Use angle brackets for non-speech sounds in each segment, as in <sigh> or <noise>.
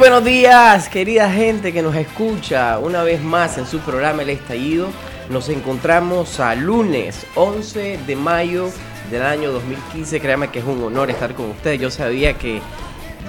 buenos días, querida gente que nos escucha una vez más en su programa El Estallido. Nos encontramos a lunes 11 de mayo del año 2015. Créanme que es un honor estar con ustedes. Yo sabía que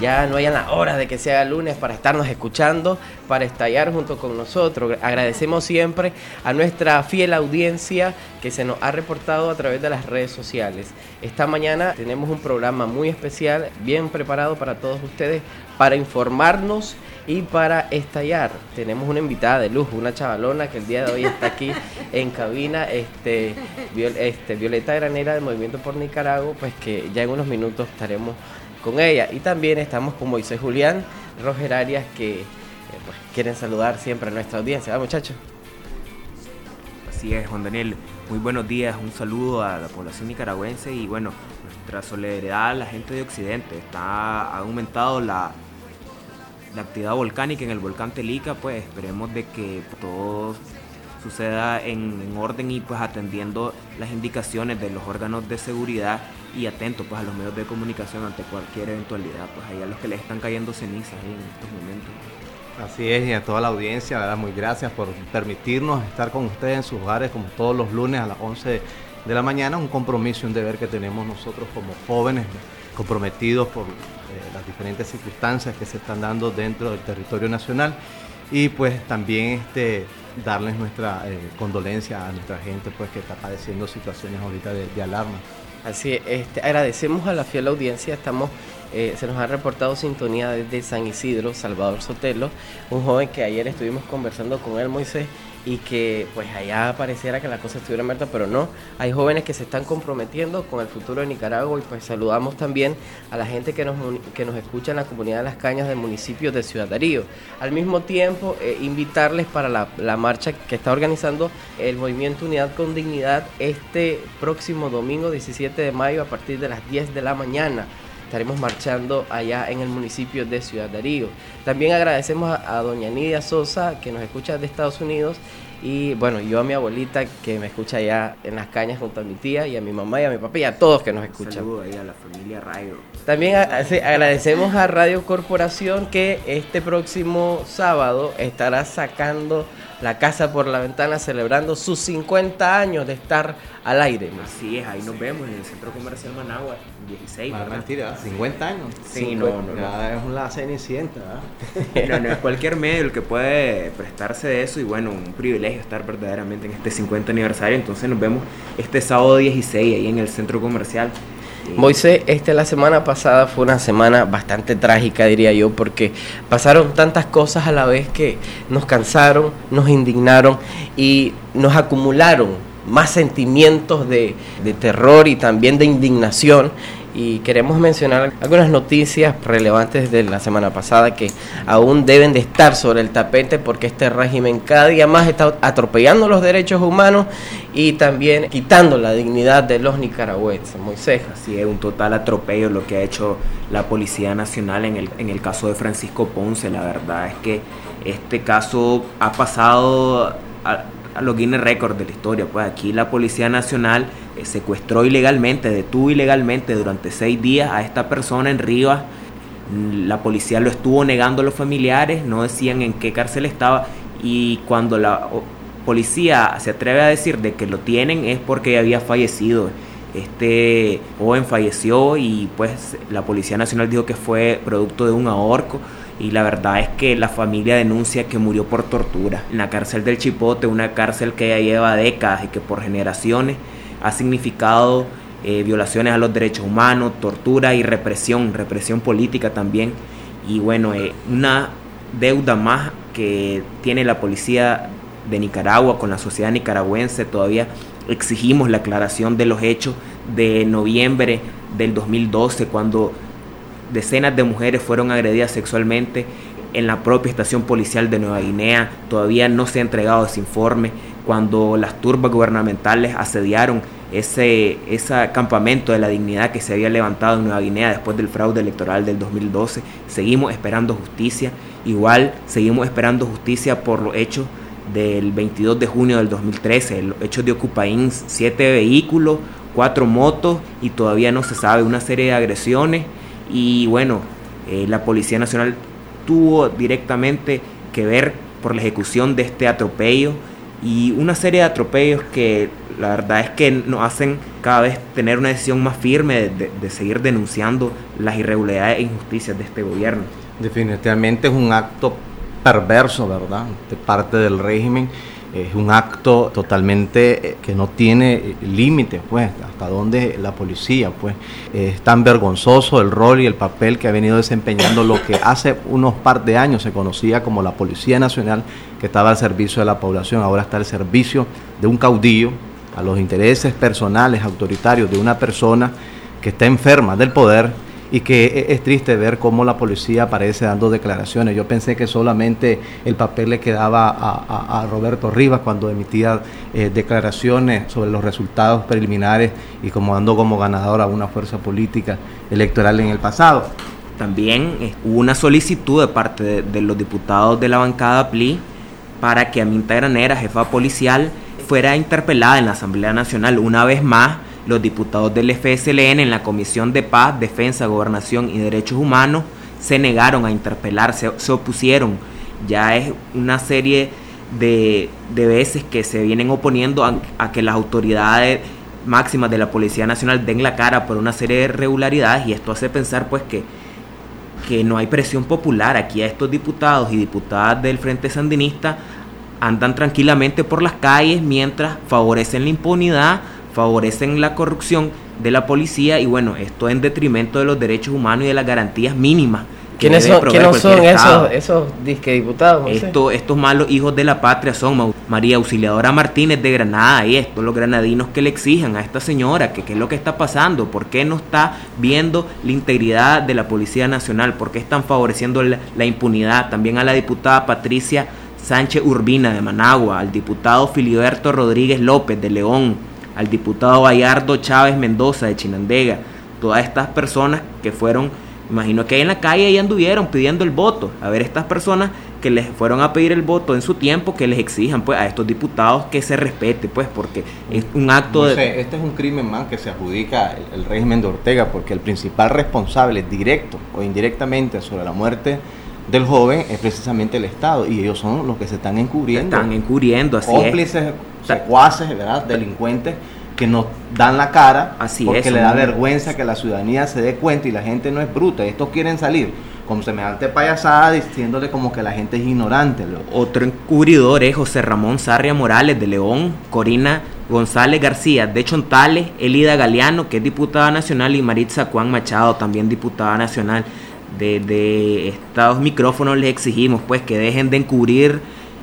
ya no hayan la hora de que sea lunes para estarnos escuchando, para estallar junto con nosotros. Agradecemos siempre a nuestra fiel audiencia que se nos ha reportado a través de las redes sociales. Esta mañana tenemos un programa muy especial, bien preparado para todos ustedes, para informarnos y para estallar. Tenemos una invitada de lujo, una chavalona que el día de hoy está aquí <laughs> en cabina, este, este Violeta Granera del Movimiento por Nicaragua, pues que ya en unos minutos estaremos con ella. Y también estamos con Moisés Julián, Roger Arias, que eh, pues, quieren saludar siempre a nuestra audiencia. ¿Va, muchachos? Así es, Juan Daniel. Muy buenos días, un saludo a la población nicaragüense y bueno, nuestra solidaridad a la gente de Occidente. Está, ha aumentado la, la actividad volcánica en el volcán Telica, pues esperemos de que todo suceda en, orden y pues atendiendo las indicaciones de los órganos de seguridad y atento pues a los medios de comunicación ante cualquier eventualidad, pues ahí a los que les están cayendo cenizas en estos momentos. Así es, y a toda la audiencia, ¿verdad? muy gracias por permitirnos estar con ustedes en sus hogares como todos los lunes a las 11 de la mañana, un compromiso un deber que tenemos nosotros como jóvenes comprometidos por eh, las diferentes circunstancias que se están dando dentro del territorio nacional y pues también este, darles nuestra eh, condolencia a nuestra gente pues que está padeciendo situaciones ahorita de, alarma. Así es, este, agradecemos a la fiel audiencia, estamos, eh, se nos ha reportado sintonía desde San Isidro, Salvador Sotelo, un joven que ayer estuvimos conversando con él, Moisés, y que pues allá pareciera que la cosa estuviera muerta, pero no. Hay jóvenes que se están comprometiendo con el futuro de Nicaragua y pues saludamos también a la gente que nos, que nos escucha en la comunidad de Las Cañas del municipio de Ciudad Darío. Al mismo tiempo, eh, invitarles para la, la, marcha que está organizando el Movimiento Unidad con Dignidad este próximo domingo 17 de mayo a partir de las 10 de la mañana estaremos marchando allá en el municipio de Ciudad Darío. También agradecemos a, doña Nidia Sosa, que nos escucha de Estados Unidos, y bueno, yo a mi abuelita que me escucha allá en las cañas junto a mi tía y a mi mamá y a mi papá y a todos que nos escuchan. Saludos ahí a la familia Radio. También agradecemos a Radio Corporación que este próximo sábado estará sacando la casa por la ventana celebrando sus 50 años de estar al aire. Así es, ahí nos vemos en el Centro Comercial Managua, 16. No, mentira, 50 años. Sí, no, no, no. Es una cenicienta. <laughs> no, no es cualquier medio el que puede prestarse de eso y bueno, un privilegio estar verdaderamente en este 50 aniversario. Entonces nos vemos este sábado 16 ahí en el Centro Comercial. Moisés, este, la semana pasada fue una semana bastante trágica, diría yo, porque pasaron tantas cosas a la vez que nos cansaron, nos indignaron y nos acumularon más sentimientos de, de terror y también de indignación y queremos mencionar algunas noticias relevantes de la semana pasada que aún deben de estar sobre el tapete porque este régimen cada día más está atropellando los derechos humanos y también quitando la dignidad de los nicaragüenses. Moisés. Así es, un total atropello lo que ha hecho la Policía Nacional en el, en el caso de Francisco Ponce. La verdad es que este caso ha pasado a los Guinness Records de la historia. Pues aquí la Policía Nacional eh, secuestró ilegalmente, detuvo ilegalmente durante seis días a esta persona en Rivas. Mm, la policía lo estuvo negando a los familiares, no decían en qué cárcel estaba y cuando la policía se atreve a decir de que lo tienen es porque había fallecido. Este joven falleció y pues la Policía Nacional dijo que fue producto de un ahorco y la verdad es que la familia denuncia que murió por tortura en la cárcel del Chipote, una cárcel que ya lleva décadas y que por generaciones ha significado eh, violaciones a los derechos humanos, tortura y represión, represión política también. Y bueno, eh, una deuda más que tiene la policía de Nicaragua con la sociedad nicaragüense. Todavía exigimos la aclaración de los hechos de noviembre del 2012, cuando decenas de mujeres fueron agredidas sexualmente en la propia estación policial de Nueva Guinea. Todavía no se ha entregado ese informe cuando las turbas gubernamentales asediaron ese, ese campamento de la dignidad que se había levantado en Nueva Guinea después del fraude electoral del 2012. Seguimos esperando justicia. Igual seguimos esperando justicia por los hechos del 22 de junio del 2013, los hechos de Ocupaín, siete vehículos, cuatro motos y todavía no se sabe una serie de agresiones y bueno, eh, la Policía Nacional tuvo directamente que ver por la ejecución de este atropello y una serie de atropellos que la verdad es que nos hacen cada vez tener una decisión más firme de, de seguir denunciando las irregularidades e injusticias de este gobierno. Definitivamente es un acto perverso, ¿verdad?, de parte del régimen es un acto totalmente eh, que no tiene eh, límite, pues, hasta donde la policía, pues, es tan vergonzoso el rol y el papel que ha venido desempeñando lo que hace unos par de años se conocía como la Policía Nacional, que estaba al servicio de la población, ahora está al servicio de un caudillo, a los intereses personales, autoritarios de una persona que está enferma del poder y que e, es triste ver cómo la policía aparece dando declaraciones. Yo pensé que solamente el papel le quedaba a, Roberto Rivas cuando emitía eh, declaraciones sobre los resultados preliminares y como dando como ganador a una fuerza política electoral en el pasado. También eh, hubo una solicitud de parte de, de los diputados de la bancada PLI para que Aminta Granera, jefa policial, fuera interpelada en la Asamblea Nacional una vez más los diputados del FSLN en la Comisión de Paz, Defensa, Gobernación y Derechos Humanos se negaron a interpelar, se, opusieron. Ya es una serie de, veces que se vienen oponiendo a, que las autoridades máximas de la Policía Nacional den la cara por una serie de irregularidades y esto hace pensar pues que, que no hay presión popular. Aquí a estos diputados y diputadas del Frente Sandinista andan tranquilamente por las calles mientras favorecen la impunidad favorecen la corrupción de la policía y bueno, esto en detrimento de los derechos humanos y de las garantías mínimas. ¿Quiénes son, ¿quiénes son esos, esos disque diputados? estos malos hijos de la patria son María Auxiliadora Martínez de Granada y estos los granadinos que le exijan a esta señora que qué es lo que está pasando, por qué no está viendo la integridad de la Policía Nacional, por qué están favoreciendo la, la impunidad. También a la diputada Patricia Sánchez Urbina de Managua, al diputado Filiberto Rodríguez López de León, al diputado Bayardo Chávez Mendoza de Chinandega, todas estas personas que fueron, imagino que ahí en la calle y anduvieron pidiendo el voto, a ver estas personas que les fueron a pedir el voto en su tiempo, que les exijan pues a estos diputados que se respete, pues porque es un acto de... este es un crimen más que se adjudica el, el régimen de Ortega, porque el principal responsable directo o indirectamente sobre la muerte del joven es precisamente el Estado y ellos son los que se están encubriendo. Están encubriendo, así cómplices, secuaces, ¿verdad? Delincuentes que nos dan la cara así porque le da vergüenza que la ciudadanía se dé cuenta y la gente no es bruta. Estos quieren salir con semejante payasada diciéndole como que la gente es ignorante. Otro encubridor es José Ramón Sarria Morales de León, Corina González García de Chontales, Elida Galeano, que es diputada nacional, y Maritza Juan Machado, también diputada nacional de, estos micrófonos les exigimos pues que dejen de encubrir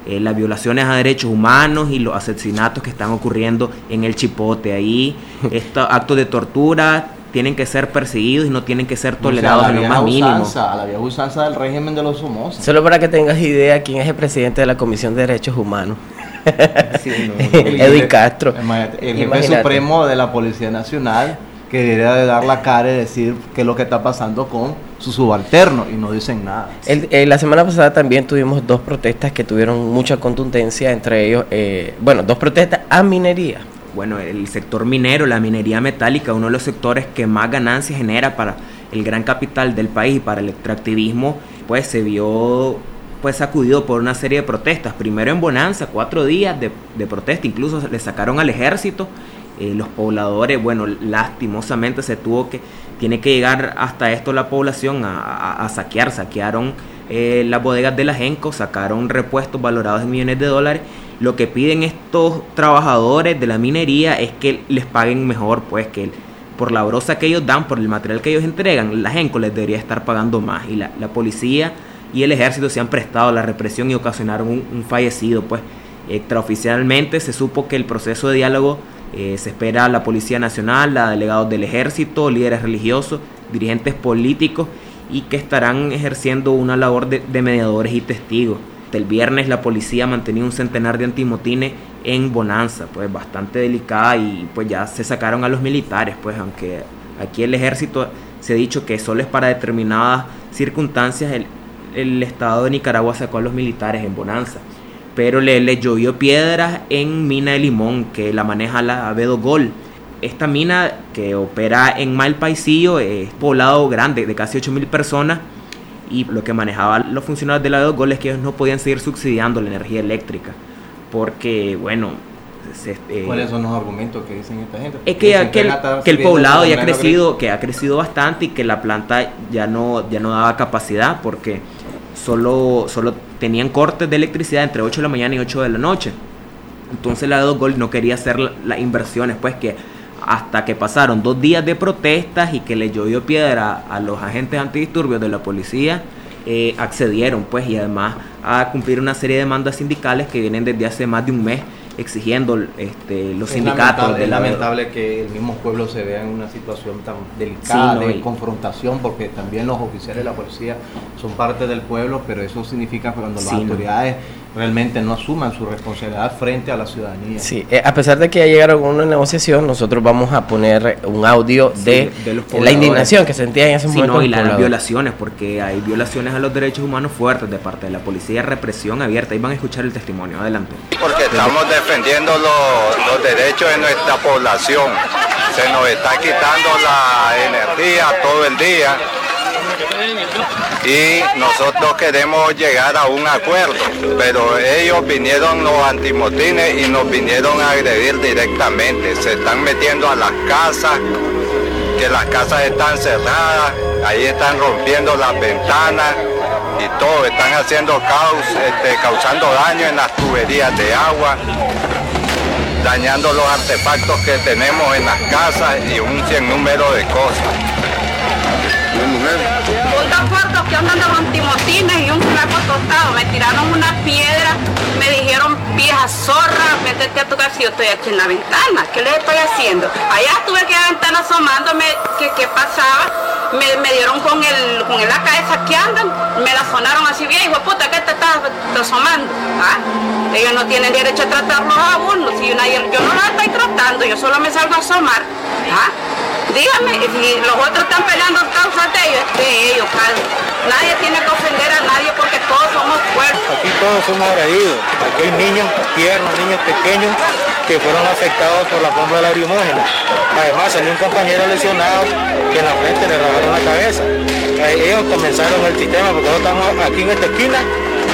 eh, las violaciones a derechos humanos y los asesinatos que están ocurriendo en el Chipote. Ahí <laughs> estos actos de tortura tienen que ser perseguidos y no tienen que ser tolerados en lo más mínimo. A la vieja usanza del régimen de los somos. Solo para que tengas idea quién es el presidente de la Comisión de Derechos Humanos. <laughs> Edwin Castro. El jefe supremo de la Policía Nacional que debería de dar la cara y decir qué es lo que está pasando con su subalterno y no dicen nada. Eh, la semana pasada también tuvimos dos protestas que tuvieron mucha contundencia, entre ellos, eh, bueno, dos protestas a minería. Bueno, el sector minero, la minería metálica, uno de los sectores que más ganancias genera para el gran capital del país y para el extractivismo, pues se vio pues sacudido por una serie de protestas. Primero en Bonanza, cuatro días de, de protesta, incluso le sacaron al ejército eh, los pobladores, bueno, lastimosamente se tuvo que, tiene que llegar hasta esto la población a, saquear, saquearon eh, las bodegas de la Genco, sacaron repuestos valorados en millones de dólares. Lo que piden estos trabajadores de la minería es que les paguen mejor, pues que por la brosa que ellos dan, por el material que ellos entregan, la Genco les debería estar pagando más. Y la, policía y el ejército se han prestado a la represión y ocasionaron un fallecido, pues extraoficialmente se supo que el proceso de diálogo eh, se espera la Policía Nacional, a delegados del Ejército, líderes religiosos, dirigentes políticos y que estarán ejerciendo una labor de, mediadores y testigos. El viernes la policía mantenía un centenar de antimotines en Bonanza, pues bastante delicada y pues ya se sacaron a los militares, pues aunque aquí el ejército se ha dicho que solo es para determinadas circunstancias, el, el Estado de Nicaragua sacó a los militares en Bonanza pero le, le llovió piedras en Mina de Limón, que la maneja la Avedo Gol. esta mina que opera en Malpaisillo es poblado grande de casi 8.000 personas y lo que manejaban los funcionarios de la dos goles es que ellos no podían seguir subsidiando la energía eléctrica porque bueno eh, ¿Cuáles son los argumentos que dicen esta gente? Es que, que, el, poblado ya ha crecido, que ha crecido bastante y que la planta ya no, ya no daba capacidad porque solo, solo tenían cortes de electricidad entre 8 de la mañana y 8 de la noche. Entonces la Dos Gold no quería hacer las inversiones, pues que hasta que pasaron dos días de protestas y que le llovió piedra a los agentes antidisturbios de la policía, eh, accedieron pues y además a cumplir una serie de demandas sindicales que vienen desde hace más de un mes exigiendo este, los sindicatos. es lamentable que el mismo pueblo se vea en una situación tan delicada de confrontación, porque también los oficiales de la policía son parte del pueblo, pero eso significa cuando las autoridades realmente no asuman su responsabilidad frente a la ciudadanía. Sí, eh, a pesar de que ya llegaron a una negociación, nosotros vamos a poner un audio de, la indignación que sentía en ese momento. y las violaciones, porque hay violaciones a los derechos humanos fuertes de parte de la policía, represión abierta. Y van a escuchar el testimonio. Adelante. Porque estamos defendiendo los, los derechos de nuestra población. Se nos está quitando la energía todo el día y nosotros queremos llegar a un acuerdo, pero ellos vinieron los antimotines y nos vinieron a agredir directamente, se están metiendo a las casas, que las casas están cerradas, ahí están rompiendo las ventanas y todo, están haciendo caos, este, causando daño en las tuberías de agua dañando los artefactos que tenemos en las casas y un sinnúmero de cosas que andan de y un flaco tostado. Me tiraron una piedra, me dijeron vieja zorra, métete a tu casa y yo estoy aquí en la ventana. ¿Qué les estoy haciendo? Allá estuve aquí en la ventana asomándome qué, qué pasaba. Me, me, dieron con el con el cabeza que andan, me la sonaron así bien, hijo puta, ¿qué te estás asomando? ¿Ah? Ellos no tienen derecho a tratarlos a uno, si yo no los estoy tratando, yo solo me salgo a asomar. ¿Ah? Dígame, si los otros están peleando causas de ellos, de ellos, Nadie tiene que ofender a nadie porque todos somos fuertes. Aquí todos somos agredidos. Aquí hay niños tiernos, niños pequeños que fueron afectados por la bomba de la lacrimógena. Además, salió un compañero lesionado que en la frente le rajaron la cabeza. Ellos comenzaron el sistema porque nosotros estamos aquí en esta esquina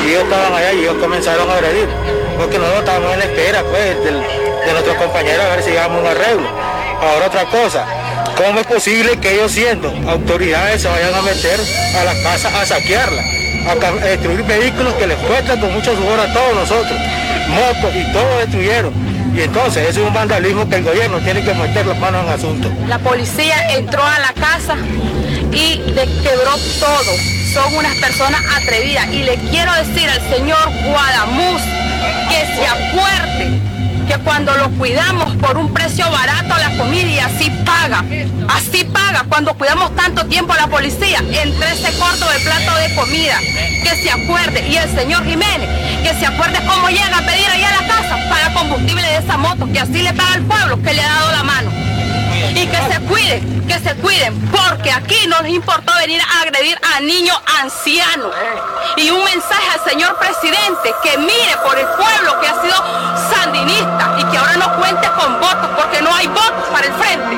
y ellos estaban allá y ellos comenzaron a agredir. Porque nosotros estábamos en espera pues, de nuestros compañeros a ver si llegamos a un arreglo. Ahora otra cosa, ¿Cómo es posible que ellos siendo autoridades se vayan a meter a las casas a saquearla, a, destruir vehículos que les cuestan con mucho sudor a todos nosotros, motos y todo destruyeron? Y entonces ese es un vandalismo que el gobierno tiene que meter las manos en asunto. La policía entró a la casa y le quebró todo. Son unas personas atrevidas. Y le quiero decir al señor Guadamuz que se acuerde que cuando lo cuidamos por un precio barato la comida y así paga, así paga. Cuando cuidamos tanto tiempo a la policía en 13 corto de plato de comida, que se acuerde, y el señor Jiménez, que se acuerde cómo llega a pedir allá a la casa para combustible de esa moto, que así le paga al pueblo que le ha dado la mano y que se cuiden, que se cuiden, porque aquí no les importó venir a agredir a niños ancianos. Y un mensaje al señor presidente que mire por el pueblo que ha sido sandinista y que ahora no cuente con votos porque no hay votos para el frente.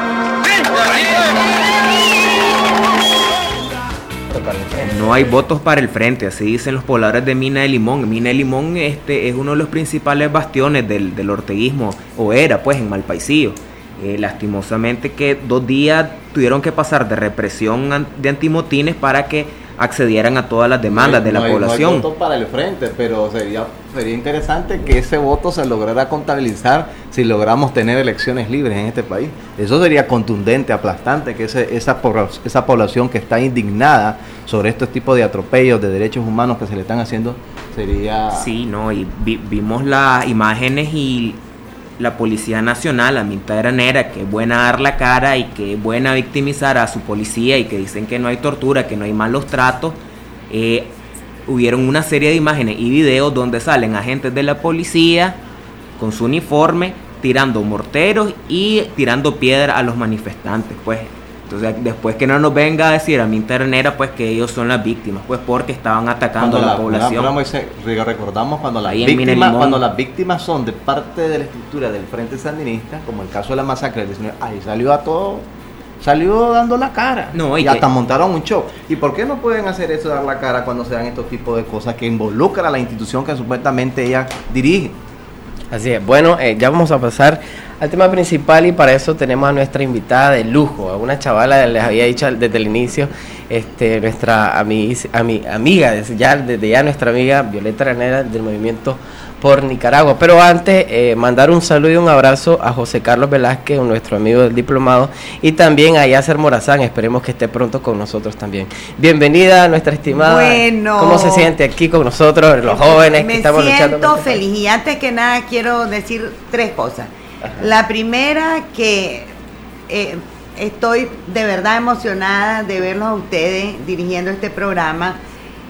No hay votos para el frente, así dicen los pobladores de Mina de Limón. Mina de Limón este, es uno de los principales bastiones del, del orteguismo, o era pues en Malpaisillo. Eh, lastimosamente que dos días tuvieron que pasar de represión de antimotines para que accedieran a todas las demandas de la población. No hay voto para el frente, pero sería, sería interesante que ese voto se lograra contabilizar si logramos tener elecciones libres en este país. Eso sería contundente, aplastante, que ese, esa, esa población que está indignada sobre estos tipos de atropellos de derechos humanos que se le están haciendo sería... Sí, no, y vimos las imágenes y la Policía Nacional, la mitad granera, que es buena dar la cara y que es buena victimizar a su policía y que dicen que no hay tortura, que no hay malos tratos, eh, hubieron una serie de imágenes y videos donde salen agentes de la policía con su uniforme tirando morteros y tirando piedra a los manifestantes. Pues Entonces, después que no nos venga a decir a mi internera, pues que ellos son las víctimas, pues porque estaban atacando a la, población. recordamos cuando las, víctimas, cuando las víctimas son de parte de la estructura del Frente Sandinista, como el caso de la masacre del 19, ahí salió a todo, salió dando la cara. No, y, hasta montaron un show. ¿Y por qué no pueden hacer eso, dar la cara cuando se dan estos tipos de cosas que involucran a la institución que supuestamente ella dirige? Así es. Bueno, eh, ya vamos a pasar al tema principal y para eso tenemos a nuestra invitada de lujo, a una chavala, les había dicho desde el inicio, este, nuestra amiga, desde ya, desde ya nuestra amiga Violeta Ranera del movimiento por Nicaragua. Pero antes, eh, mandar un saludo y un abrazo a José Carlos Velázquez, nuestro amigo del diplomado, y también a Yacer Morazán, esperemos que esté pronto con nosotros también. Bienvenida nuestra estimada. Bueno. ¿Cómo se siente aquí con nosotros, los jóvenes que estamos luchando? Me siento feliz y antes que nada quiero decir tres cosas. La primera que... Eh, estoy de verdad emocionada de verlos a ustedes dirigiendo este programa.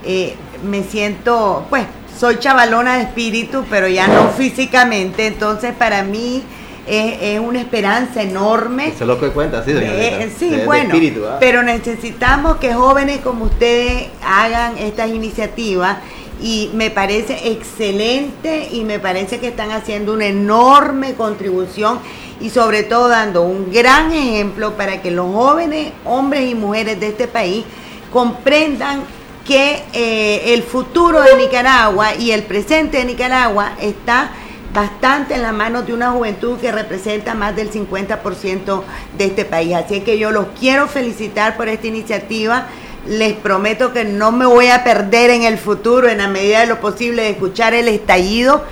Eh, me siento, pues, soy chavalona de espíritu, pero ya no físicamente, entonces para mí es, una esperanza enorme. Eso es lo que cuenta, sí, eh, sí, bueno, ¿ah? pero necesitamos que jóvenes como ustedes hagan estas iniciativas y me parece excelente y me parece que están haciendo una enorme contribución y sobre todo dando un gran ejemplo para que los jóvenes, hombres y mujeres de este país, comprendan que eh, el futuro de Nicaragua y el presente de Nicaragua está bastante en las manos de una juventud que representa más del 50% de este país. Así que yo los quiero felicitar por esta iniciativa. Les prometo que no me voy a perder en el futuro, en la medida de lo posible, de escuchar el estallido.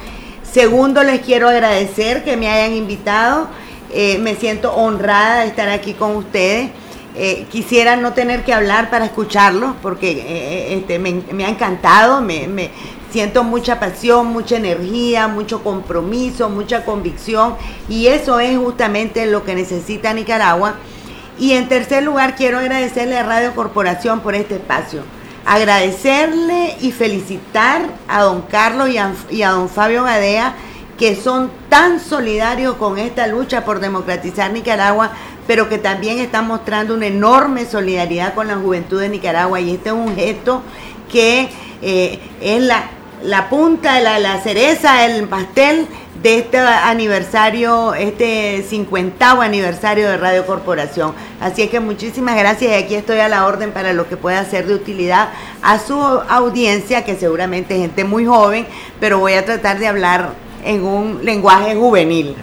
Segundo, les quiero agradecer que me hayan invitado. Eh, me siento honrada de estar aquí con ustedes. Eh, quisiera no tener que hablar para escucharlo, porque eh, eh, este, me, ha encantado, me, siento mucha pasión, mucha energía, mucho compromiso, mucha convicción, y eso es justamente lo que necesita Nicaragua. Y en tercer lugar, quiero agradecerle a Radio Corporación por este espacio. Agradecerle y felicitar a don Carlos y a don Fabio Gadea, que son tan solidarios con esta lucha por democratizar Nicaragua, pero que también está mostrando una enorme solidaridad con la juventud de Nicaragua y este es un gesto que eh, es la, la punta la, la cereza del pastel de este aniversario, este 50 aniversario de Radio Corporación. Así es que muchísimas gracias y aquí estoy a la orden para lo que pueda ser de utilidad a su audiencia, que seguramente es gente muy joven, pero voy a tratar de hablar en un lenguaje juvenil.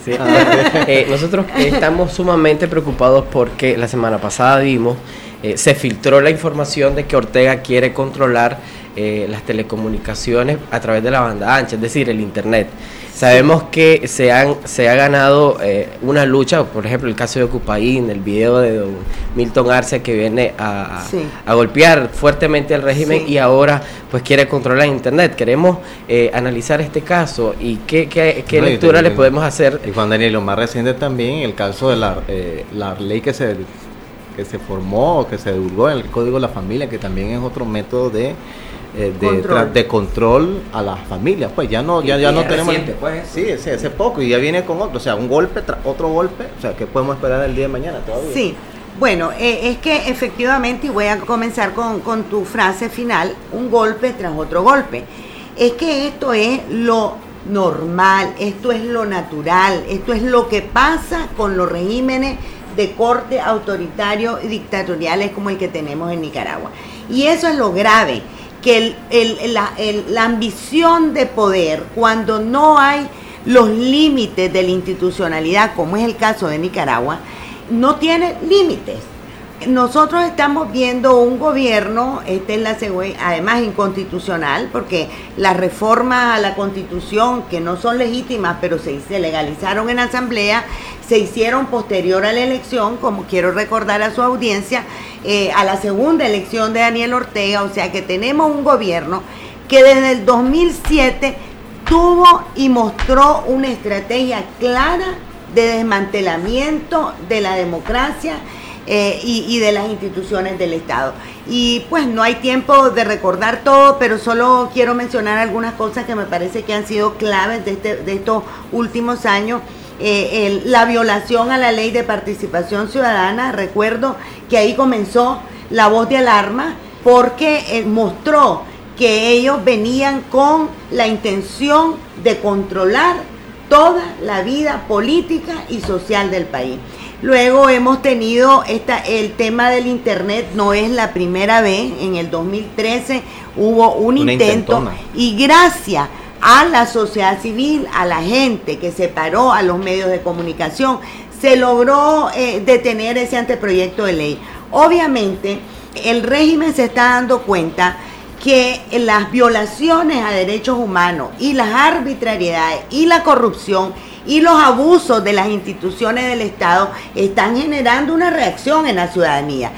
Eh, nosotros estamos sumamente preocupados porque la semana pasada vimos, eh, se filtró la información de que Ortega quiere controlar eh, las telecomunicaciones a través de la banda ancha, es decir, el Internet. Sabemos que se, han, se ha ganado eh, una lucha, por ejemplo, el caso de Ocupaín, el video de don Milton Arce que viene a, golpear fuertemente al régimen y ahora pues quiere controlar Internet. Queremos eh, analizar este caso y qué, qué, lectura le podemos hacer. Y Juan Daniel, lo más reciente también, el caso de la, eh, la ley que se, que se formó, que se divulgó en el Código de la Familia, que también es otro método de eh, de, control. de control a las familias. Pues ya no, ya, ya no tenemos. pues, sí, sí, hace poco y ya viene con otro, o sea, un golpe tras otro golpe. O sea, ¿qué podemos esperar el día de mañana todavía? Sí. Bueno, eh, es que efectivamente, y voy a comenzar con, con tu frase final, un golpe tras otro golpe. Es que esto es lo normal, esto es lo natural, esto es lo que pasa con los regímenes de corte autoritario y dictatoriales como el que tenemos en Nicaragua. Y eso es lo grave que la, ambición de poder, cuando no hay los límites de la institucionalidad, como es el caso de Nicaragua, no tiene límites. Nosotros estamos viendo un gobierno, esta es la además inconstitucional, porque las reformas a la constitución, que no son legítimas, pero se, se legalizaron en asamblea, se hicieron posterior a la elección, como quiero recordar a su audiencia, eh, a la segunda elección de Daniel Ortega, o sea que tenemos un gobierno que desde el 2007 tuvo y mostró una estrategia clara de desmantelamiento de la democracia eh, y, de las instituciones del Estado. Y pues no hay tiempo de recordar todo, pero solo quiero mencionar algunas cosas que me parece que han sido claves de, este, de estos últimos años eh, la violación a la ley de participación ciudadana. Recuerdo que ahí comenzó la voz de alarma porque eh, mostró que ellos venían con la intención de controlar toda la vida política y social del país. Luego hemos tenido esta, el tema del Internet, no es la primera vez, en el 2013 hubo un intento y gracias a la sociedad civil, a la gente que se paró, a los medios de comunicación, se logró eh, detener ese anteproyecto de ley. Obviamente, el régimen se está dando cuenta que las violaciones a derechos humanos y las arbitrariedades y la corrupción y los abusos de las instituciones del Estado están generando una reacción en la ciudadanía.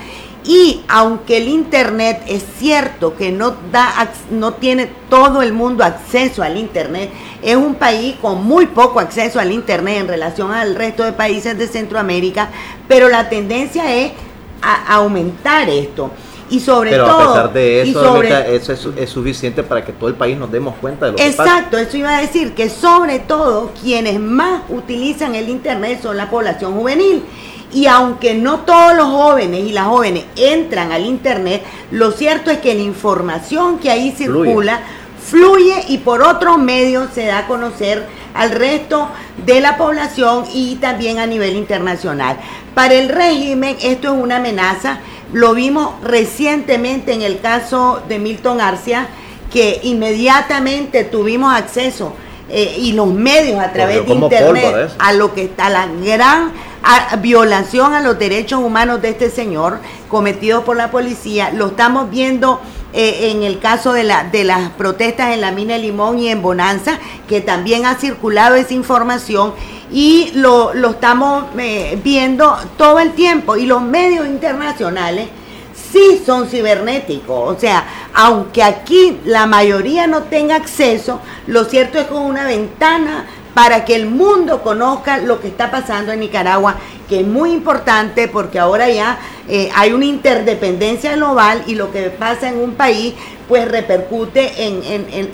Y aunque el Internet es cierto que no, da, no tiene todo el mundo acceso al Internet, es un país con muy poco acceso al Internet en relación al resto de países de Centroamérica, pero la tendencia es a aumentar esto y sobre Pero todo. a pesar de eso, eso es, suficiente para que todo el país nos demos cuenta de lo exacto, que pasa. Exacto, eso iba a decir que sobre todo quienes más utilizan el Internet son la población juvenil. Y aunque no todos los jóvenes y las jóvenes entran al Internet, lo cierto es que la información que ahí circula fluye, fluye y por otros medios se da a conocer al resto de la población y también a nivel internacional. Para el régimen esto es una amenaza lo vimos recientemente en el caso de Milton Arcia, que inmediatamente tuvimos acceso eh, y los medios a través de internet a lo que está la gran violación a los derechos humanos de este señor cometido por la policía. Lo estamos viendo eh, en el caso de, la, de las protestas en la mina Limón y en Bonanza, que también ha circulado esa información y lo, estamos eh, viendo todo el tiempo. Y los medios internacionales sí son cibernéticos. O sea, aunque aquí la mayoría no tenga acceso, lo cierto es con una ventana para que el mundo conozca lo que está pasando en Nicaragua, que es muy importante porque ahora ya eh, hay una interdependencia global y lo que pasa en un país pues repercute en,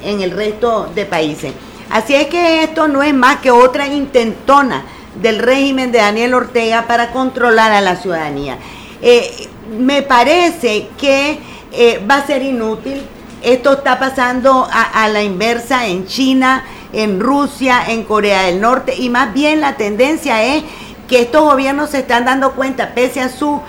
en el resto de países. Así es que esto no es más que otra intentona del régimen de Daniel Ortega para controlar a la ciudadanía. Eh, me parece que eh, va a ser inútil. Esto está pasando a, la inversa en China, en Rusia, en Corea del Norte y más bien la tendencia es que estos gobiernos se están dando cuenta, pese a su,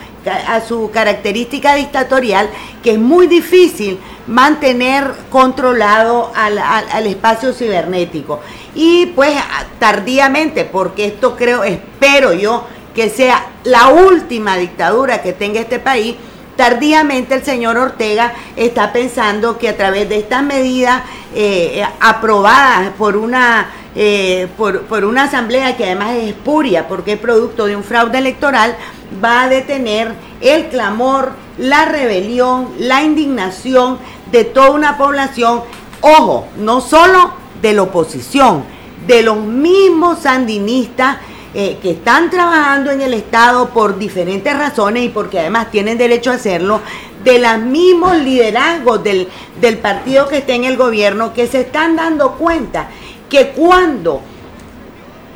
a su característica dictatorial, que es muy difícil mantener controlado al, espacio cibernético. Y pues tardíamente, porque esto creo, espero yo, que sea la última dictadura que tenga este país, tardíamente el señor Ortega está pensando que a través de estas medidas eh, aprobadas por una, eh, por, por una asamblea que además es espuria porque es producto de un fraude electoral, va a detener el clamor, la rebelión, la indignación de toda una población, ojo, no solo de la oposición, de los mismos sandinistas eh, que están trabajando en el Estado por diferentes razones y porque además tienen derecho a hacerlo, de los mismos liderazgos del, del partido que está en el gobierno que se están dando cuenta que cuando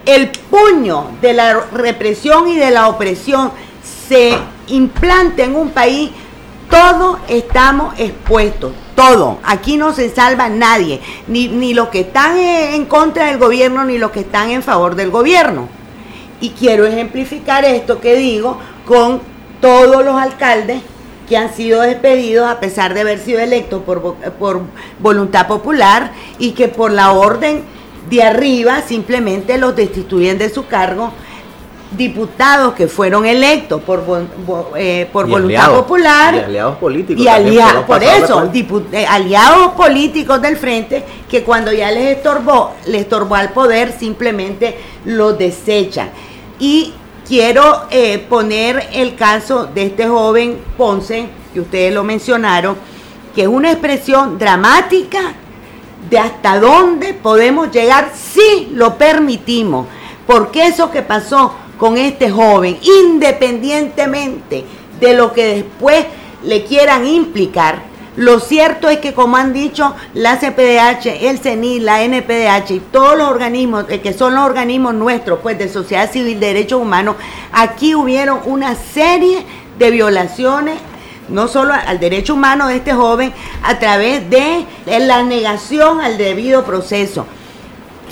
el puño de la represión y de la opresión se implante en un país, todos estamos expuestos, todo. Aquí no se salva nadie, ni, ni los que están en contra del gobierno, ni los que están en favor del gobierno. Y quiero ejemplificar esto que digo con todos los alcaldes que han sido despedidos a pesar de haber sido electos por, por voluntad popular y que por la orden de arriba simplemente los destituyen de su cargo diputados que fueron electos por, eh, por voluntad popular y aliados políticos y aliados por eso eh, aliados políticos del frente que cuando ya les estorbó les estorbó al poder simplemente lo desechan. Y quiero eh, poner el caso de este joven Ponce que ustedes lo mencionaron que es una expresión dramática de hasta dónde podemos llegar si lo permitimos. Porque eso que pasó con este joven, independientemente de lo que después le quieran implicar, Lo cierto es que, como han dicho la CPDH, el CENI, la NPDH y todos los organismos eh, que son los organismos nuestros, pues de sociedad civil, de derechos humanos, aquí hubieron una serie de violaciones no solo al derecho humano de este joven a través de la negación al debido proceso.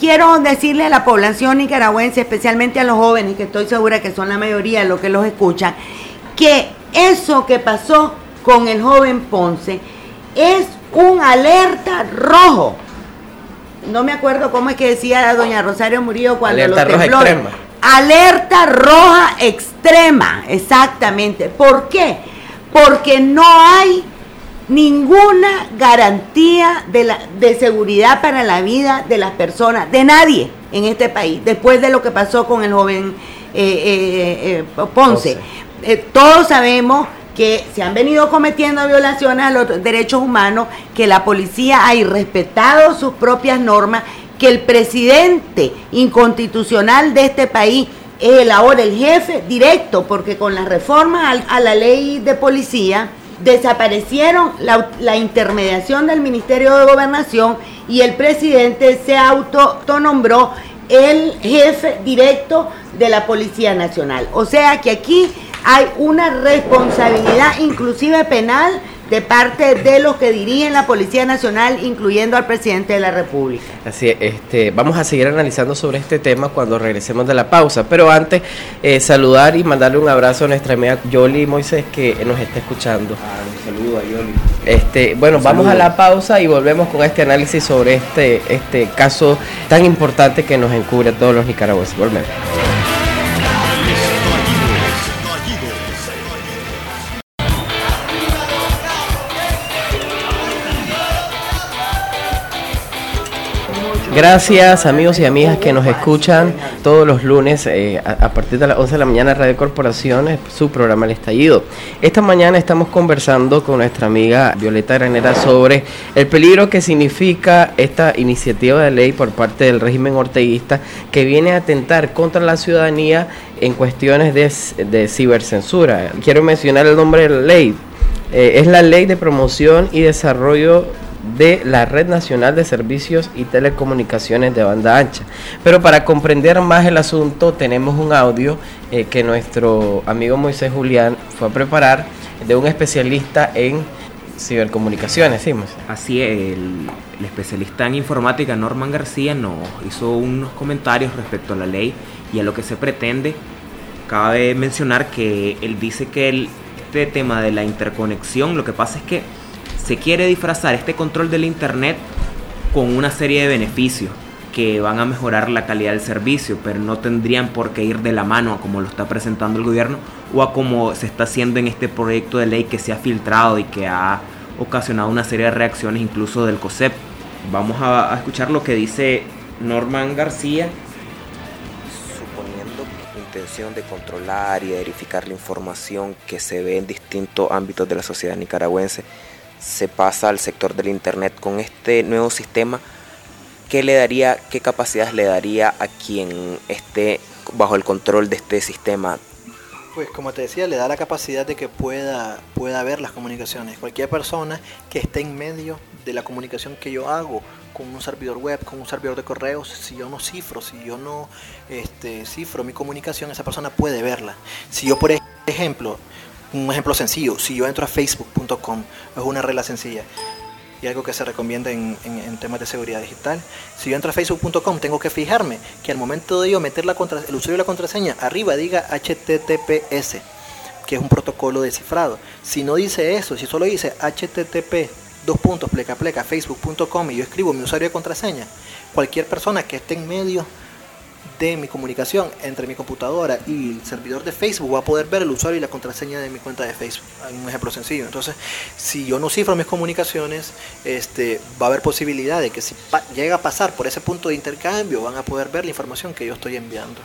Quiero decirle a la población nicaragüense, especialmente a los jóvenes, que estoy segura que son la mayoría de los que los escuchan, que eso que pasó con el joven Ponce es un alerta rojo. No me acuerdo cómo es que decía doña Rosario Murillo cuando alerta roja extrema. Alerta roja extrema, exactamente. ¿Por qué? Porque no hay ninguna garantía de, la, de seguridad para la vida de las personas, de nadie en este país, después de lo que pasó con el joven eh, eh, eh, Ponce. todos sabemos que se han venido cometiendo violaciones a los derechos humanos, que la policía ha irrespetado sus propias normas, que el presidente inconstitucional de este país es el ahora el jefe directo, porque con la reforma a, la ley de policía desaparecieron la, la, intermediación del Ministerio de Gobernación y el presidente se autonombró el jefe directo de la Policía Nacional. O sea que aquí hay una responsabilidad inclusive penal de parte de los que dirigen la Policía Nacional, incluyendo al presidente de la República. Así es, este, vamos a seguir analizando sobre este tema cuando regresemos de la pausa, pero antes eh, saludar y mandarle un abrazo a nuestra amiga Yoli Moisés que nos está escuchando. Ah, un saludo a Yoli. Este, bueno, vamos a la pausa y volvemos con este análisis sobre este, este caso tan importante que nos encubre a todos los nicaragüenses. Volvemos. Gracias amigos y amigas que nos escuchan todos los lunes eh, a, partir de las 11 de la mañana Radio Corporaciones, su programa El Estallido. Esta mañana estamos conversando con nuestra amiga Violeta Granera sobre el peligro que significa esta iniciativa de ley por parte del régimen orteguista que viene a atentar contra la ciudadanía en cuestiones de, de cibercensura. Quiero mencionar el nombre de la ley. Eh, es la Ley de Promoción y Desarrollo de la Red Nacional de Servicios y Telecomunicaciones de Banda Ancha. Pero para comprender más el asunto tenemos un audio eh, que nuestro amigo Moisés Julián fue a preparar de un especialista en cibercomunicaciones, ¿sí? Así el, el especialista en informática Norman García nos hizo unos comentarios respecto a la ley y a lo que se pretende. Cabe mencionar que él dice que el, este tema de la interconexión, lo que pasa es que se quiere disfrazar este control del Internet con una serie de beneficios que van a mejorar la calidad del servicio, pero no tendrían por qué ir de la mano a como lo está presentando el gobierno o a como se está haciendo en este proyecto de ley que se ha filtrado y que ha ocasionado una serie de reacciones incluso del COSEP. Vamos a, escuchar lo que dice Norman García. Suponiendo intención de controlar y verificar la información que se ve en distintos ámbitos de la sociedad nicaragüense, se pasa al sector del Internet con este nuevo sistema, ¿qué le daría, qué capacidades le daría a quien esté bajo el control de este sistema? Pues como te decía, le da la capacidad de que pueda, pueda ver las comunicaciones. Cualquier persona que esté en medio de la comunicación que yo hago con un servidor web, con un servidor de correos, si yo no cifro, si yo no este, cifro mi comunicación, esa persona puede verla. Si yo, por ejemplo, un ejemplo sencillo, si yo entro a facebook.com, es una regla sencilla y algo que se recomienda en, temas de seguridad digital. Si yo entro a facebook.com, tengo que fijarme que al momento de yo meter la contra, el usuario y la contraseña, arriba diga HTTPS, que es un protocolo descifrado. Si no dice eso, si solo dice HTTP, dos puntos, pleca pleca, facebook.com y yo escribo mi usuario y contraseña, cualquier persona que esté en medio de mi comunicación entre mi computadora y el servidor de Facebook va a poder ver el usuario y la contraseña de mi cuenta de Facebook. Un ejemplo sencillo. Entonces, si yo no cifro mis comunicaciones, este, va a haber posibilidad de que si llega a pasar por ese punto de intercambio, van a poder ver la información que yo estoy enviando.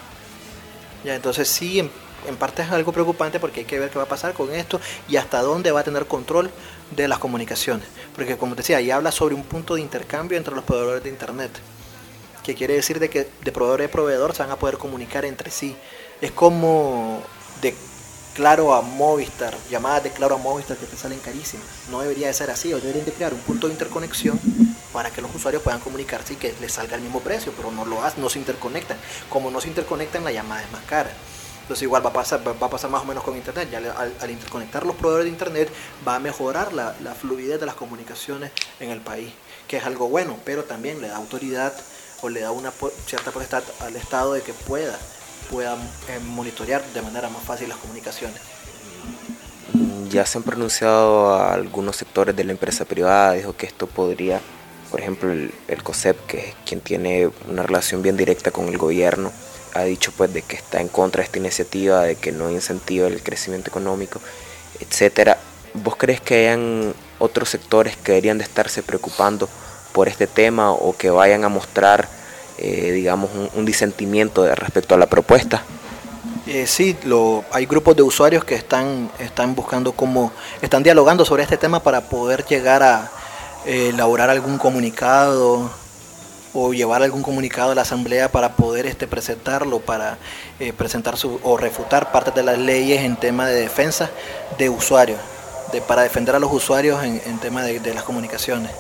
Ya, entonces sí, en, en parte es algo preocupante porque hay que ver qué va a pasar con esto y hasta dónde va a tener control de las comunicaciones. Porque como te decía, ahí habla sobre un punto de intercambio entre los proveedores de Internet que quiere decir de que de proveedor a proveedor se van a poder comunicar entre sí. Es como de Claro a Movistar, llamadas de Claro a Movistar que te salen carísimas. No debería de ser así, o deberían de crear un punto de interconexión para que los usuarios puedan comunicarse y que les salga el mismo precio, pero no lo hacen, no se interconectan. Como no se interconectan, la llamada es más cara. Entonces igual va a pasar, va a pasar más o menos con Internet. Ya al, interconectar los proveedores de Internet va a mejorar la, la fluidez de las comunicaciones en el país, que es algo bueno, pero también le da autoridad o le da una cierta potestad al Estado de que pueda puedan eh, monitorear de manera más fácil las comunicaciones. Ya se han pronunciado a algunos sectores de la empresa privada, dijo que esto podría, por ejemplo, el, COSEP, que es quien tiene una relación bien directa con el gobierno, ha dicho pues de que está en contra de esta iniciativa, de que no incentiva el crecimiento económico, etcétera. ¿Vos crees que hayan otros sectores que deberían de estarse preocupando por este tema o que vayan a mostrar eh, digamos, un, disentimiento respecto a la propuesta. Eh, sí, lo, hay grupos de usuarios que están, están buscando cómo, están dialogando sobre este tema para poder llegar a eh, elaborar algún comunicado o llevar algún comunicado a la asamblea para poder este, presentarlo, para presentar su, o refutar partes de las leyes en tema de defensa de usuarios, de, para defender a los usuarios en, en tema de las comunicaciones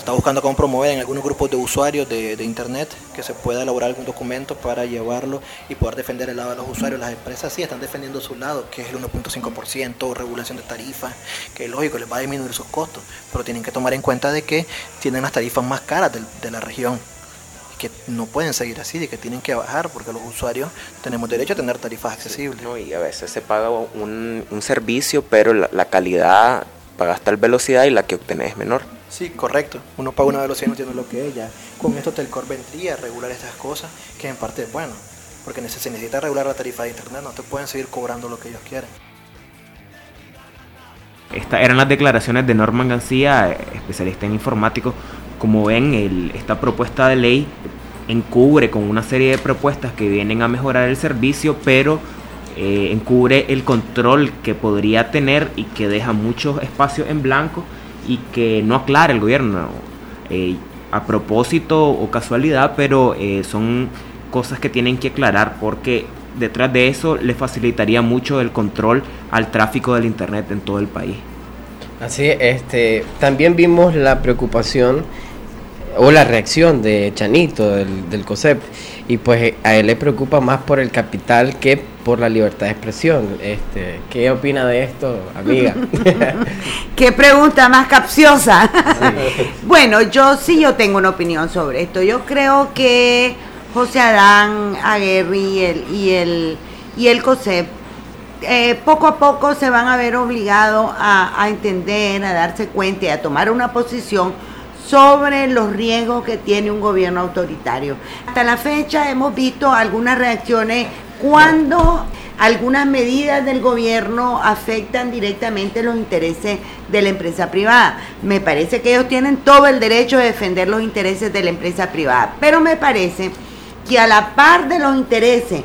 está buscando cómo promover en algunos grupos de usuarios de, Internet que se pueda elaborar algún documento para llevarlo y poder defender el lado de los usuarios. Las empresas sí están defendiendo su lado, que es el 1.5%, regulación de tarifas, que es lógico, les va a disminuir sus costos, pero tienen que tomar en cuenta de que tienen las tarifas más caras de, la región que no pueden seguir así, de que tienen que bajar porque los usuarios tenemos derecho a tener tarifas accesibles. y a veces se paga un, servicio, pero la, la calidad, pagas tal velocidad y la que obtenés es menor. Sí, correcto. Uno paga una velocidad y no tiene lo que es ya. Con esto Telcor vendría a regular estas cosas, que en parte es bueno, porque se necesita regular la tarifa de internet, no te pueden seguir cobrando lo que ellos quieren. Estas eran las declaraciones de Norman García, especialista en informático. Como ven, esta propuesta de ley encubre con una serie de propuestas que vienen a mejorar el servicio, pero eh, encubre el control que podría tener y que deja muchos espacios en blanco y que no aclara el gobierno eh, a propósito o casualidad, pero eh, son cosas que tienen que aclarar porque detrás de eso le facilitaría mucho el control al tráfico del internet en todo el país. Así, este, también vimos la preocupación o la reacción de Chanito del, del COSEP y pues a él le preocupa más por el capital que por la libertad de expresión. Este, ¿Qué opina de esto, amiga? <laughs> Qué pregunta más capciosa. <laughs> bueno, yo sí yo tengo una opinión sobre esto. Yo creo que José Adán Aguerri y el, y el, y el COSEP eh, poco a poco se van a ver obligados a, a entender, a darse cuenta y a tomar una posición sobre los riesgos que tiene un gobierno autoritario. Hasta la fecha hemos visto algunas reacciones cuando algunas medidas del gobierno afectan directamente los intereses de la empresa privada. Me parece que ellos tienen todo el derecho de defender los intereses de la empresa privada, pero me parece que a la par de los intereses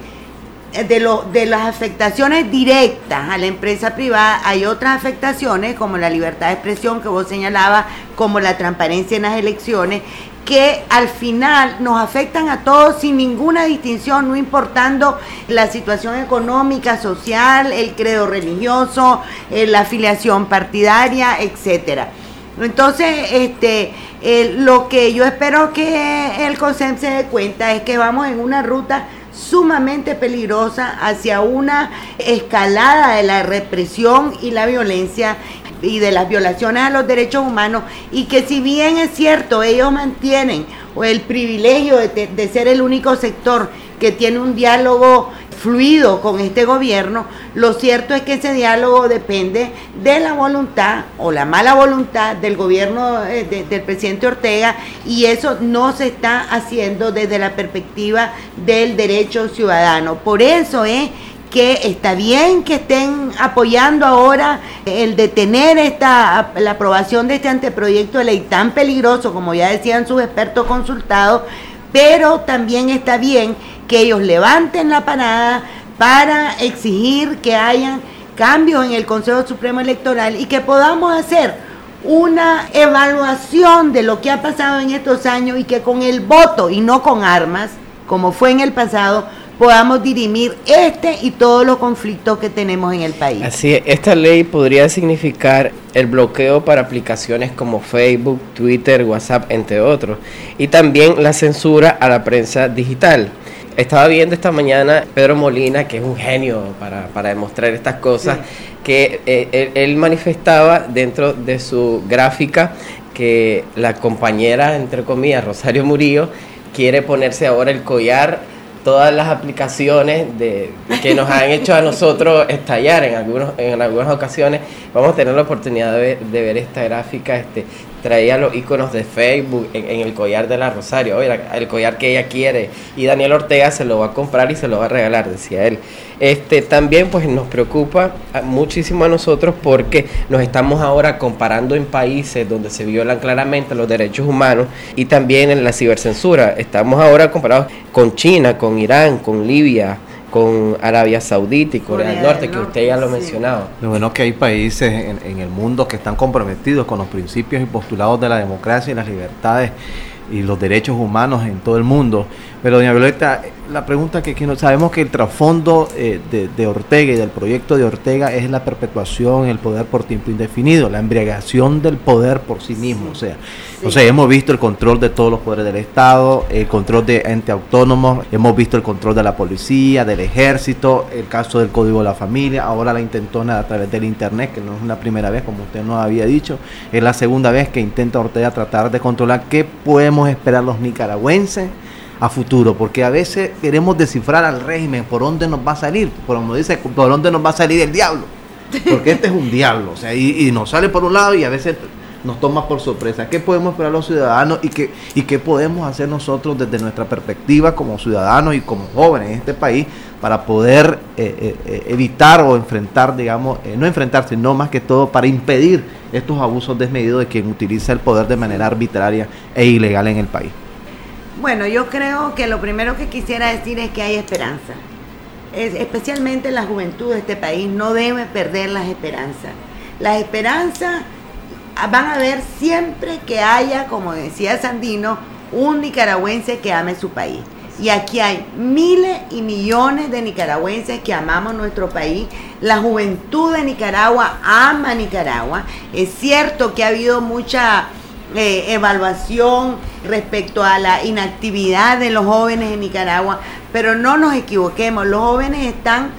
de, lo, de las afectaciones directas a la empresa privada, hay otras afectaciones como la libertad de expresión que vos señalabas, como la transparencia en las elecciones, que al final nos afectan a todos sin ninguna distinción, no importando la situación económica, social, el credo religioso, eh, la afiliación partidaria, etcétera. Entonces, este, lo que yo espero que el COSEM se dé cuenta es que vamos en una ruta sumamente peligrosa hacia una escalada de la represión y la violencia y de las violaciones a los derechos humanos y que si bien es cierto ellos mantienen el privilegio de, ser el único sector que tiene un diálogo fluido con este gobierno, lo cierto es que ese diálogo depende de la voluntad o la mala voluntad del gobierno eh, del presidente Ortega y eso no se está haciendo desde la perspectiva del derecho ciudadano. Por eso es que está bien que estén apoyando ahora el detener esta la aprobación de este anteproyecto de ley tan peligroso como ya decían sus expertos consultados, pero también está bien que ellos levanten la parada para exigir que hayan cambios en el Consejo Supremo Electoral y que podamos hacer una evaluación de lo que ha pasado en estos años y que con el voto y no con armas, como fue en el pasado, podamos dirimir este y todos los conflictos que tenemos en el país. Así es, esta ley podría significar el bloqueo para aplicaciones como Facebook, Twitter, WhatsApp, entre otros, y también la censura a la prensa digital. Estaba viendo esta mañana Pedro Molina, que es un genio para, para demostrar estas cosas, que eh, él, manifestaba dentro de su gráfica que la compañera, entre comillas, Rosario Murillo, quiere ponerse ahora el collar todas las aplicaciones de, que nos han hecho a nosotros estallar en, algunos, en algunas ocasiones. Vamos a tener la oportunidad de de ver esta gráfica. Este, traía los iconos de Facebook en, el collar de la Rosario, oye, el collar que ella quiere. Y Daniel Ortega se lo va a comprar y se lo va a regalar, decía él. Este, también pues nos preocupa muchísimo a nosotros porque nos estamos ahora comparando en países donde se violan claramente los derechos humanos y también en la cibercensura. Estamos ahora comparados con China, con Irán, con Libia, con Arabia Saudita y Corea, del Norte, que usted ya lo ha mencionado. Lo bueno es que hay países en, en, el mundo que están comprometidos con los principios y postulados de la democracia y las libertades y los derechos humanos en todo el mundo. Pero, doña Violeta, la pregunta que, que no, sabemos que el trasfondo eh, de, Ortega y del proyecto de Ortega es la perpetuación, el poder por tiempo indefinido, la embriagación del poder por sí mismo. O sea, o sea, hemos visto el control de todos los poderes del Estado, el control de entes autónomos, hemos visto el control de la policía, del ejército, el caso del Código de la Familia, ahora la intentona a través del Internet, que no es una primera vez, como usted nos había dicho, es la segunda vez que intenta Ortega tratar de controlar qué podemos esperar los nicaragüenses a futuro, porque a veces queremos descifrar al régimen por dónde nos va a salir, por donde dice, por dónde nos va a salir el diablo, porque este es un diablo, o sea, y, nos sale por un lado y a veces nos toma por sorpresa. ¿Qué podemos esperar los ciudadanos y qué, y qué podemos hacer nosotros desde nuestra perspectiva como ciudadanos y como jóvenes en este país para poder eh, eh, eh, evitar o enfrentar, digamos, no enfrentar, sino más que todo para impedir estos abusos desmedidos de quien utiliza el poder de manera arbitraria e ilegal en el país? Bueno, yo creo que lo primero que quisiera decir es que hay esperanza. especialmente la juventud de este país no debe perder las esperanzas. Las esperanzas van a ver siempre que haya, como decía Sandino, un nicaragüense que ame su país. Y aquí hay miles y millones de nicaragüenses que amamos nuestro país. La juventud de Nicaragua ama Nicaragua. Es cierto que ha habido mucha eh, evaluación respecto a la inactividad de los jóvenes en Nicaragua, pero no nos equivoquemos, los jóvenes están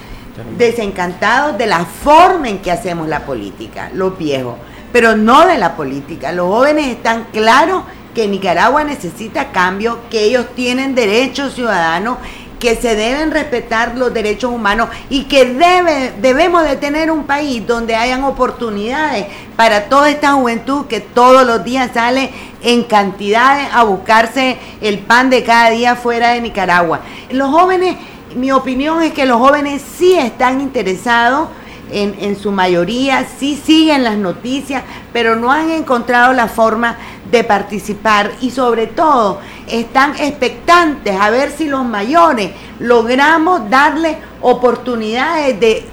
desencantados de la forma en que hacemos la política, los viejos, pero no de la política. Los jóvenes están claros que Nicaragua necesita cambio, que ellos tienen derechos ciudadanos que se deben respetar los derechos humanos y que debe, debemos de tener un país donde hayan oportunidades para toda esta juventud que todos los días sale en cantidades a buscarse el pan de cada día fuera de Nicaragua. Los jóvenes, mi opinión es que los jóvenes sí están interesados en, en, su mayoría, sí siguen las noticias, pero no han encontrado la forma de participar y sobre todo están expectantes a ver si los mayores logramos darle oportunidades de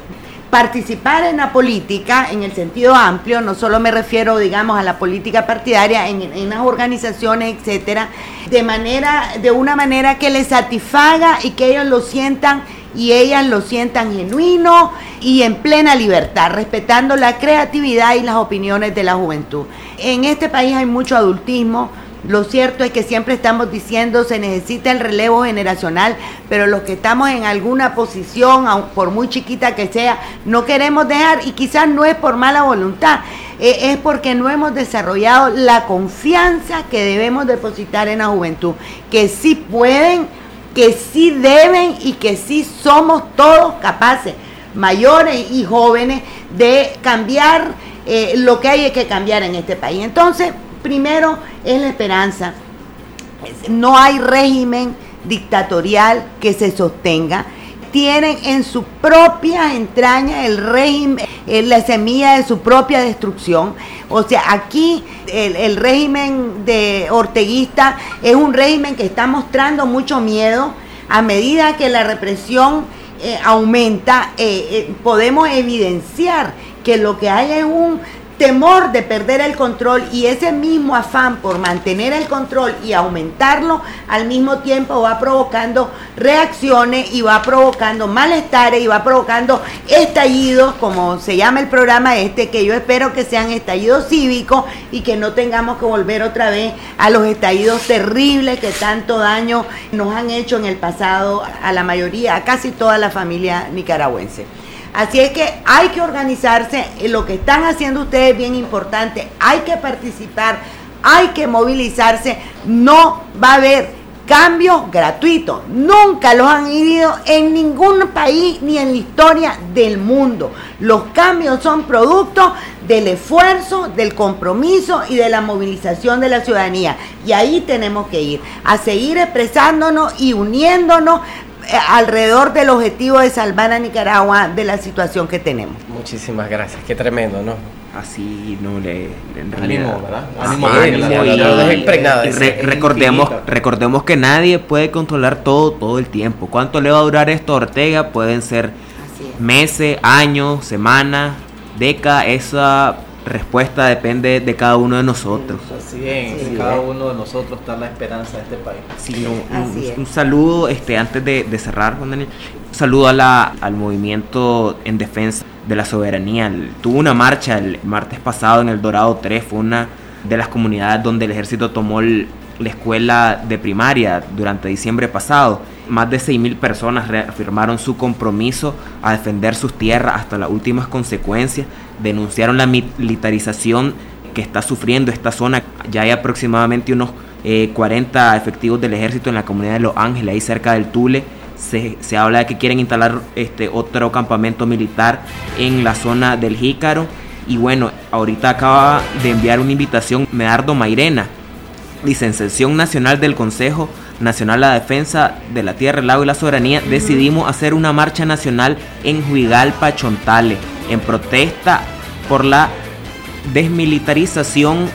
participar en la política en el sentido amplio, no solo me refiero, digamos, a la política partidaria en, en las organizaciones, etcétera, de manera, de una manera que les satisfaga y que ellos lo sientan y ellas lo sientan genuino y en plena libertad, respetando la creatividad y las opiniones de la juventud. En este país hay mucho adultismo, lo cierto es que siempre estamos diciendo se necesita el relevo generacional, pero los que estamos en alguna posición, por muy chiquita que sea, no queremos dejar y quizás no es por mala voluntad, e, es porque no hemos desarrollado la confianza que debemos depositar en la juventud, que sí pueden, que sí deben y que sí somos todos capaces, mayores y jóvenes, de cambiar eh, lo que hay que cambiar en este país. Entonces, Primero es la esperanza. No hay régimen dictatorial que se sostenga. Tienen en su propia entraña el régimen, eh, la semilla de su propia destrucción. O sea, aquí el, régimen de orteguista es un régimen que está mostrando mucho miedo a medida que la represión eh, aumenta, eh, podemos evidenciar que lo que hay es un temor de perder el control y ese mismo afán por mantener el control y aumentarlo al mismo tiempo va provocando reacciones y va provocando malestares y va provocando estallidos, como se llama el programa este, que yo espero que sean estallidos cívicos y que no tengamos que volver otra vez a los estallidos terribles que tanto daño nos han hecho en el pasado a la mayoría, a casi toda la familia nicaragüense. Así es que hay que organizarse, lo que están haciendo ustedes es bien importante, hay que participar, hay que movilizarse, no va a haber cambios gratuitos, nunca los han ido en ningún país ni en la historia del mundo. Los cambios son producto del esfuerzo, del compromiso y de la movilización de la ciudadanía. Y ahí tenemos que ir, a seguir expresándonos y uniéndonos eh, alrededor del objetivo de salvar a Nicaragua de la situación que tenemos. Muchísimas gracias, qué tremendo, ¿no? Así no le Ánimo, ¿verdad? Ánimo, y, recordemos, recordemos que nadie puede controlar todo todo el tiempo. ¿Cuánto le va a durar esto a Ortega? Pueden ser meses, años, semanas, décadas. Esa respuesta depende de cada uno de nosotros. Así es, en cada uno de nosotros está la esperanza de este país. un, saludo este, antes de, cerrar, Juan Daniel. Un saludo a la, al movimiento en defensa de la soberanía. Tuvo una marcha el martes pasado en el Dorado 3, fue una de las comunidades donde el ejército tomó la escuela de primaria durante diciembre pasado. Más de 6.000 personas reafirmaron su compromiso a defender sus tierras hasta las últimas consecuencias denunciaron la militarización que está sufriendo esta zona. Ya hay aproximadamente unos 40 eh, efectivos del ejército en la comunidad de Los Ángeles, ahí cerca del Tule. Se, habla de que quieren instalar este otro campamento militar en la zona del Jícaro. Y bueno, ahorita acaba de enviar una invitación Medardo Mairena, licenciación nacional del Consejo Nacional a la Defensa de la Tierra, el Lago y la Soberanía. Decidimos hacer una marcha nacional en Huigalpa, Chontale en protesta por la desmilitarización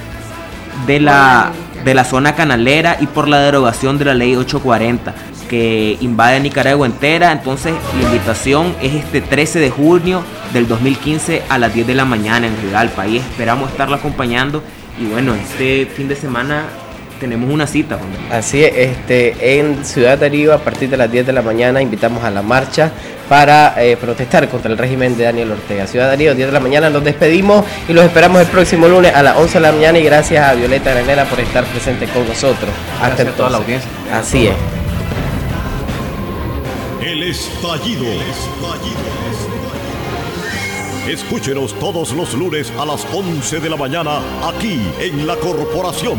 de la, de la zona canalera y por la derogación de la ley 840 que invade Nicaragua entera. Entonces la invitación es este 13 de junio del 2015 a las 10 de la mañana en Regal País. Esperamos estarla acompañando y bueno, este fin de semana tenemos una cita. Así es, este, en Ciudad de Arriba a partir de las 10 de la mañana invitamos a la marcha para eh, protestar contra el régimen de Daniel Ortega. Ciudad de Arriba, 10 de la mañana, nos despedimos y los esperamos el próximo lunes a las 11 de la mañana y gracias a Violeta Granela por estar presente con nosotros. Hasta toda la audiencia. Así es. El estallido. Escúchenos todos los lunes a las 11 de la mañana aquí en la Corporación.